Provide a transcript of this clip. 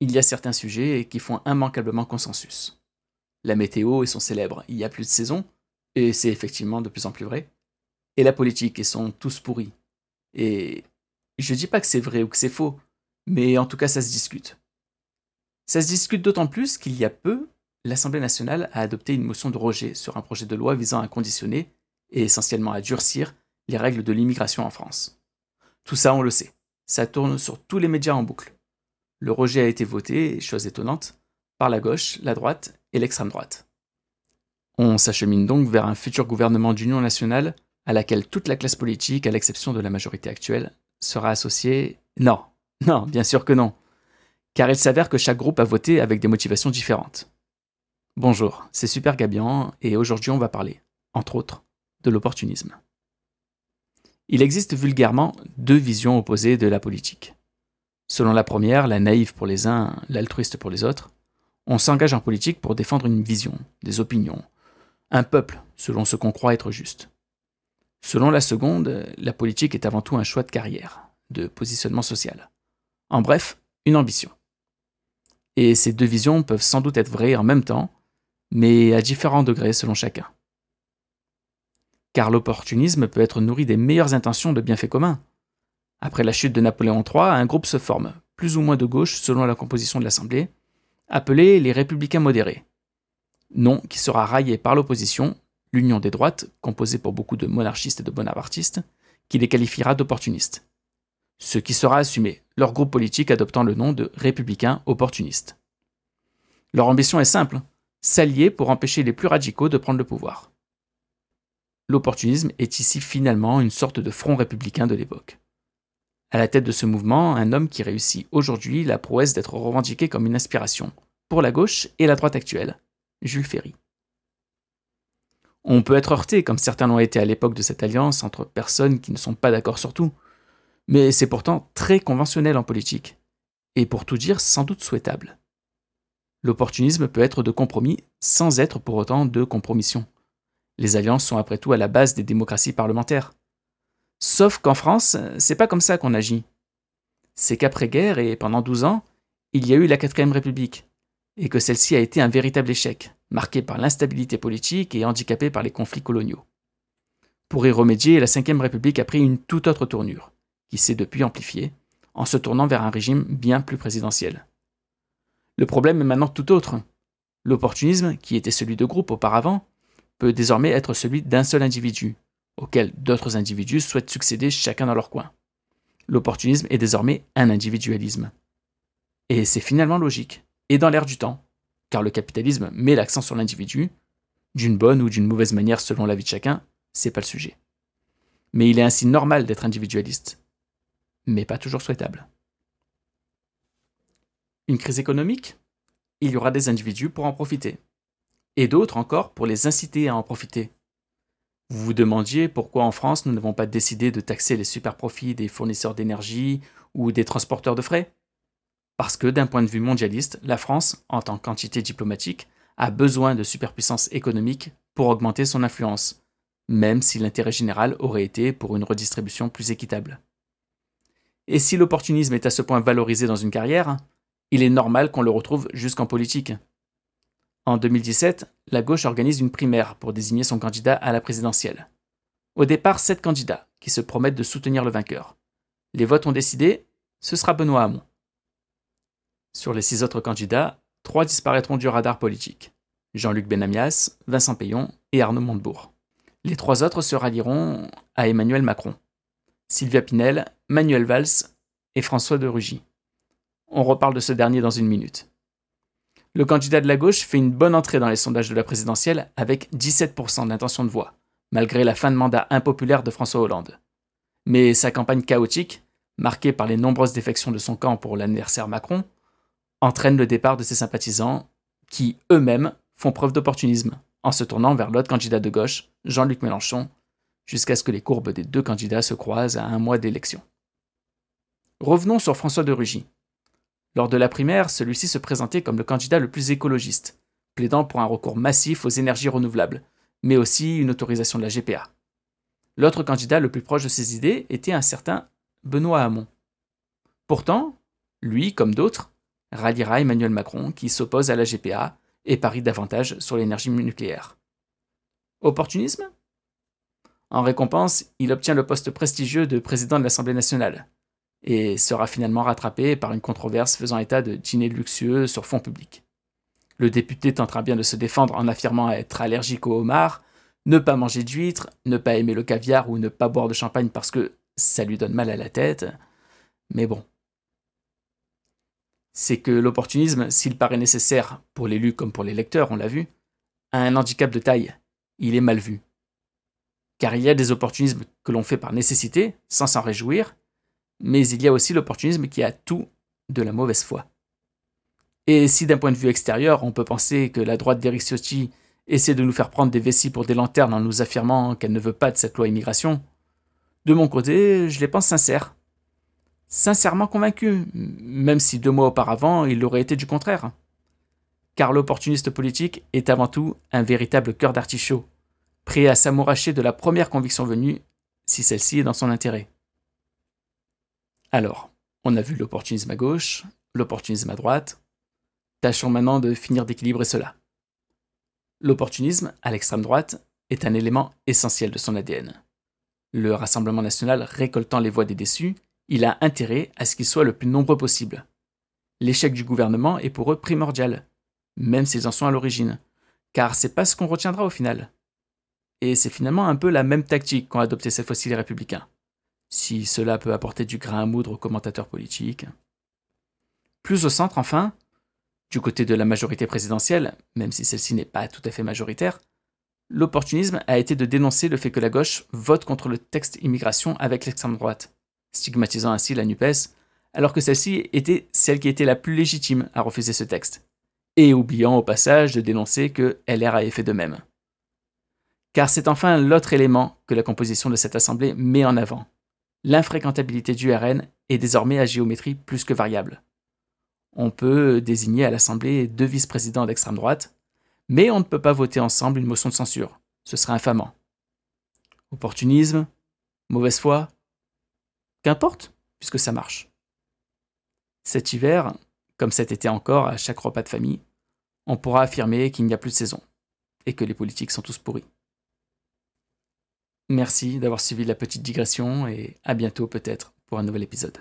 il y a certains sujets qui font immanquablement consensus. La météo et son célèbre Il y a plus de saison, et c'est effectivement de plus en plus vrai, et la politique et sont tous pourris. Et je dis pas que c'est vrai ou que c'est faux, mais en tout cas ça se discute. Ça se discute d'autant plus qu'il y a peu, l'Assemblée nationale a adopté une motion de rejet sur un projet de loi visant à conditionner, et essentiellement à durcir, les règles de l'immigration en France. Tout ça, on le sait. Ça tourne sur tous les médias en boucle. Le rejet a été voté, chose étonnante, par la gauche, la droite et l'extrême droite. On s'achemine donc vers un futur gouvernement d'union nationale à laquelle toute la classe politique, à l'exception de la majorité actuelle, sera associée Non, non, bien sûr que non. Car il s'avère que chaque groupe a voté avec des motivations différentes. Bonjour, c'est Super Gabian et aujourd'hui on va parler, entre autres, de l'opportunisme. Il existe vulgairement deux visions opposées de la politique. Selon la première, la naïve pour les uns, l'altruiste pour les autres, on s'engage en politique pour défendre une vision, des opinions, un peuple, selon ce qu'on croit être juste. Selon la seconde, la politique est avant tout un choix de carrière, de positionnement social. En bref, une ambition. Et ces deux visions peuvent sans doute être vraies en même temps, mais à différents degrés selon chacun. Car l'opportunisme peut être nourri des meilleures intentions de bienfaits communs, après la chute de Napoléon III, un groupe se forme, plus ou moins de gauche selon la composition de l'Assemblée, appelé les Républicains modérés. Nom qui sera raillé par l'opposition, l'Union des droites, composée pour beaucoup de monarchistes et de bonapartistes, qui les qualifiera d'opportunistes. Ce qui sera assumé, leur groupe politique adoptant le nom de Républicains opportunistes. Leur ambition est simple, s'allier pour empêcher les plus radicaux de prendre le pouvoir. L'opportunisme est ici finalement une sorte de front républicain de l'époque. À la tête de ce mouvement, un homme qui réussit aujourd'hui la prouesse d'être revendiqué comme une inspiration pour la gauche et la droite actuelle, Jules Ferry. On peut être heurté, comme certains l'ont été à l'époque de cette alliance entre personnes qui ne sont pas d'accord sur tout, mais c'est pourtant très conventionnel en politique, et pour tout dire sans doute souhaitable. L'opportunisme peut être de compromis sans être pour autant de compromission. Les alliances sont après tout à la base des démocraties parlementaires. Sauf qu'en France, c'est pas comme ça qu'on agit. C'est qu'après-guerre et pendant 12 ans, il y a eu la Quatrième République, et que celle-ci a été un véritable échec, marqué par l'instabilité politique et handicapé par les conflits coloniaux. Pour y remédier, la Cinquième République a pris une toute autre tournure, qui s'est depuis amplifiée, en se tournant vers un régime bien plus présidentiel. Le problème est maintenant tout autre. L'opportunisme, qui était celui de groupe auparavant, peut désormais être celui d'un seul individu, auxquels d'autres individus souhaitent succéder chacun dans leur coin. L'opportunisme est désormais un individualisme. Et c'est finalement logique, et dans l'air du temps, car le capitalisme met l'accent sur l'individu, d'une bonne ou d'une mauvaise manière selon l'avis de chacun, c'est pas le sujet. Mais il est ainsi normal d'être individualiste, mais pas toujours souhaitable. Une crise économique? Il y aura des individus pour en profiter, et d'autres encore pour les inciter à en profiter, vous vous demandiez pourquoi en France nous n'avons pas décidé de taxer les super profits des fournisseurs d'énergie ou des transporteurs de frais? Parce que d'un point de vue mondialiste, la France, en tant qu'entité diplomatique, a besoin de superpuissance économique pour augmenter son influence, même si l'intérêt général aurait été pour une redistribution plus équitable. Et si l'opportunisme est à ce point valorisé dans une carrière, il est normal qu'on le retrouve jusqu'en politique. En 2017, la gauche organise une primaire pour désigner son candidat à la présidentielle. Au départ, sept candidats qui se promettent de soutenir le vainqueur. Les votes ont décidé, ce sera Benoît Hamon. Sur les six autres candidats, trois disparaîtront du radar politique. Jean-Luc Benamias, Vincent Payon et Arnaud Montebourg. Les trois autres se rallieront à Emmanuel Macron. Sylvia Pinel, Manuel Valls et François de Rugy. On reparle de ce dernier dans une minute. Le candidat de la gauche fait une bonne entrée dans les sondages de la présidentielle avec 17% d'intention de voix, malgré la fin de mandat impopulaire de François Hollande. Mais sa campagne chaotique, marquée par les nombreuses défections de son camp pour l'anniversaire Macron, entraîne le départ de ses sympathisants, qui eux-mêmes font preuve d'opportunisme, en se tournant vers l'autre candidat de gauche, Jean-Luc Mélenchon, jusqu'à ce que les courbes des deux candidats se croisent à un mois d'élection. Revenons sur François de Rugy. Lors de la primaire, celui-ci se présentait comme le candidat le plus écologiste, plaidant pour un recours massif aux énergies renouvelables, mais aussi une autorisation de la GPA. L'autre candidat le plus proche de ses idées était un certain Benoît Hamon. Pourtant, lui, comme d'autres, ralliera Emmanuel Macron qui s'oppose à la GPA et parie davantage sur l'énergie nucléaire. Opportunisme? En récompense, il obtient le poste prestigieux de président de l'Assemblée nationale et sera finalement rattrapé par une controverse faisant état de dîners luxueux sur fonds publics. Le député tentera bien de se défendre en affirmant être allergique au homard, ne pas manger d'huîtres, ne pas aimer le caviar ou ne pas boire de champagne parce que ça lui donne mal à la tête. Mais bon. C'est que l'opportunisme, s'il paraît nécessaire pour l'élu comme pour les lecteurs, on l'a vu, a un handicap de taille. Il est mal vu. Car il y a des opportunismes que l'on fait par nécessité, sans s'en réjouir, mais il y a aussi l'opportunisme qui a tout de la mauvaise foi. Et si d'un point de vue extérieur, on peut penser que la droite d'Eric Ciotti essaie de nous faire prendre des vessies pour des lanternes en nous affirmant qu'elle ne veut pas de cette loi immigration, de mon côté, je les pense sincères. Sincèrement convaincu, même si deux mois auparavant, il aurait été du contraire. Car l'opportuniste politique est avant tout un véritable cœur d'artichaut, prêt à s'amouracher de la première conviction venue, si celle-ci est dans son intérêt. Alors, on a vu l'opportunisme à gauche, l'opportunisme à droite, Tâchons maintenant de finir d'équilibrer cela. L'opportunisme, à l'extrême droite, est un élément essentiel de son ADN. Le Rassemblement national récoltant les voix des déçus, il a intérêt à ce qu'ils soient le plus nombreux possible. L'échec du gouvernement est pour eux primordial, même s'ils en sont à l'origine, car c'est pas ce qu'on retiendra au final. Et c'est finalement un peu la même tactique qu'ont adopté cette fois-ci les républicains. Si cela peut apporter du grain à moudre aux commentateurs politiques. Plus au centre, enfin, du côté de la majorité présidentielle, même si celle-ci n'est pas tout à fait majoritaire, l'opportunisme a été de dénoncer le fait que la gauche vote contre le texte immigration avec l'extrême droite, stigmatisant ainsi la NUPES, alors que celle-ci était celle qui était la plus légitime à refuser ce texte, et oubliant au passage de dénoncer que LR avait fait de même. Car c'est enfin l'autre élément que la composition de cette assemblée met en avant. L'infréquentabilité du RN est désormais à géométrie plus que variable on peut désigner à l'Assemblée deux vice-présidents d'extrême droite, mais on ne peut pas voter ensemble une motion de censure. Ce serait infamant. Opportunisme Mauvaise foi Qu'importe, puisque ça marche. Cet hiver, comme cet été encore à chaque repas de famille, on pourra affirmer qu'il n'y a plus de saison, et que les politiques sont tous pourris. Merci d'avoir suivi la petite digression, et à bientôt peut-être pour un nouvel épisode.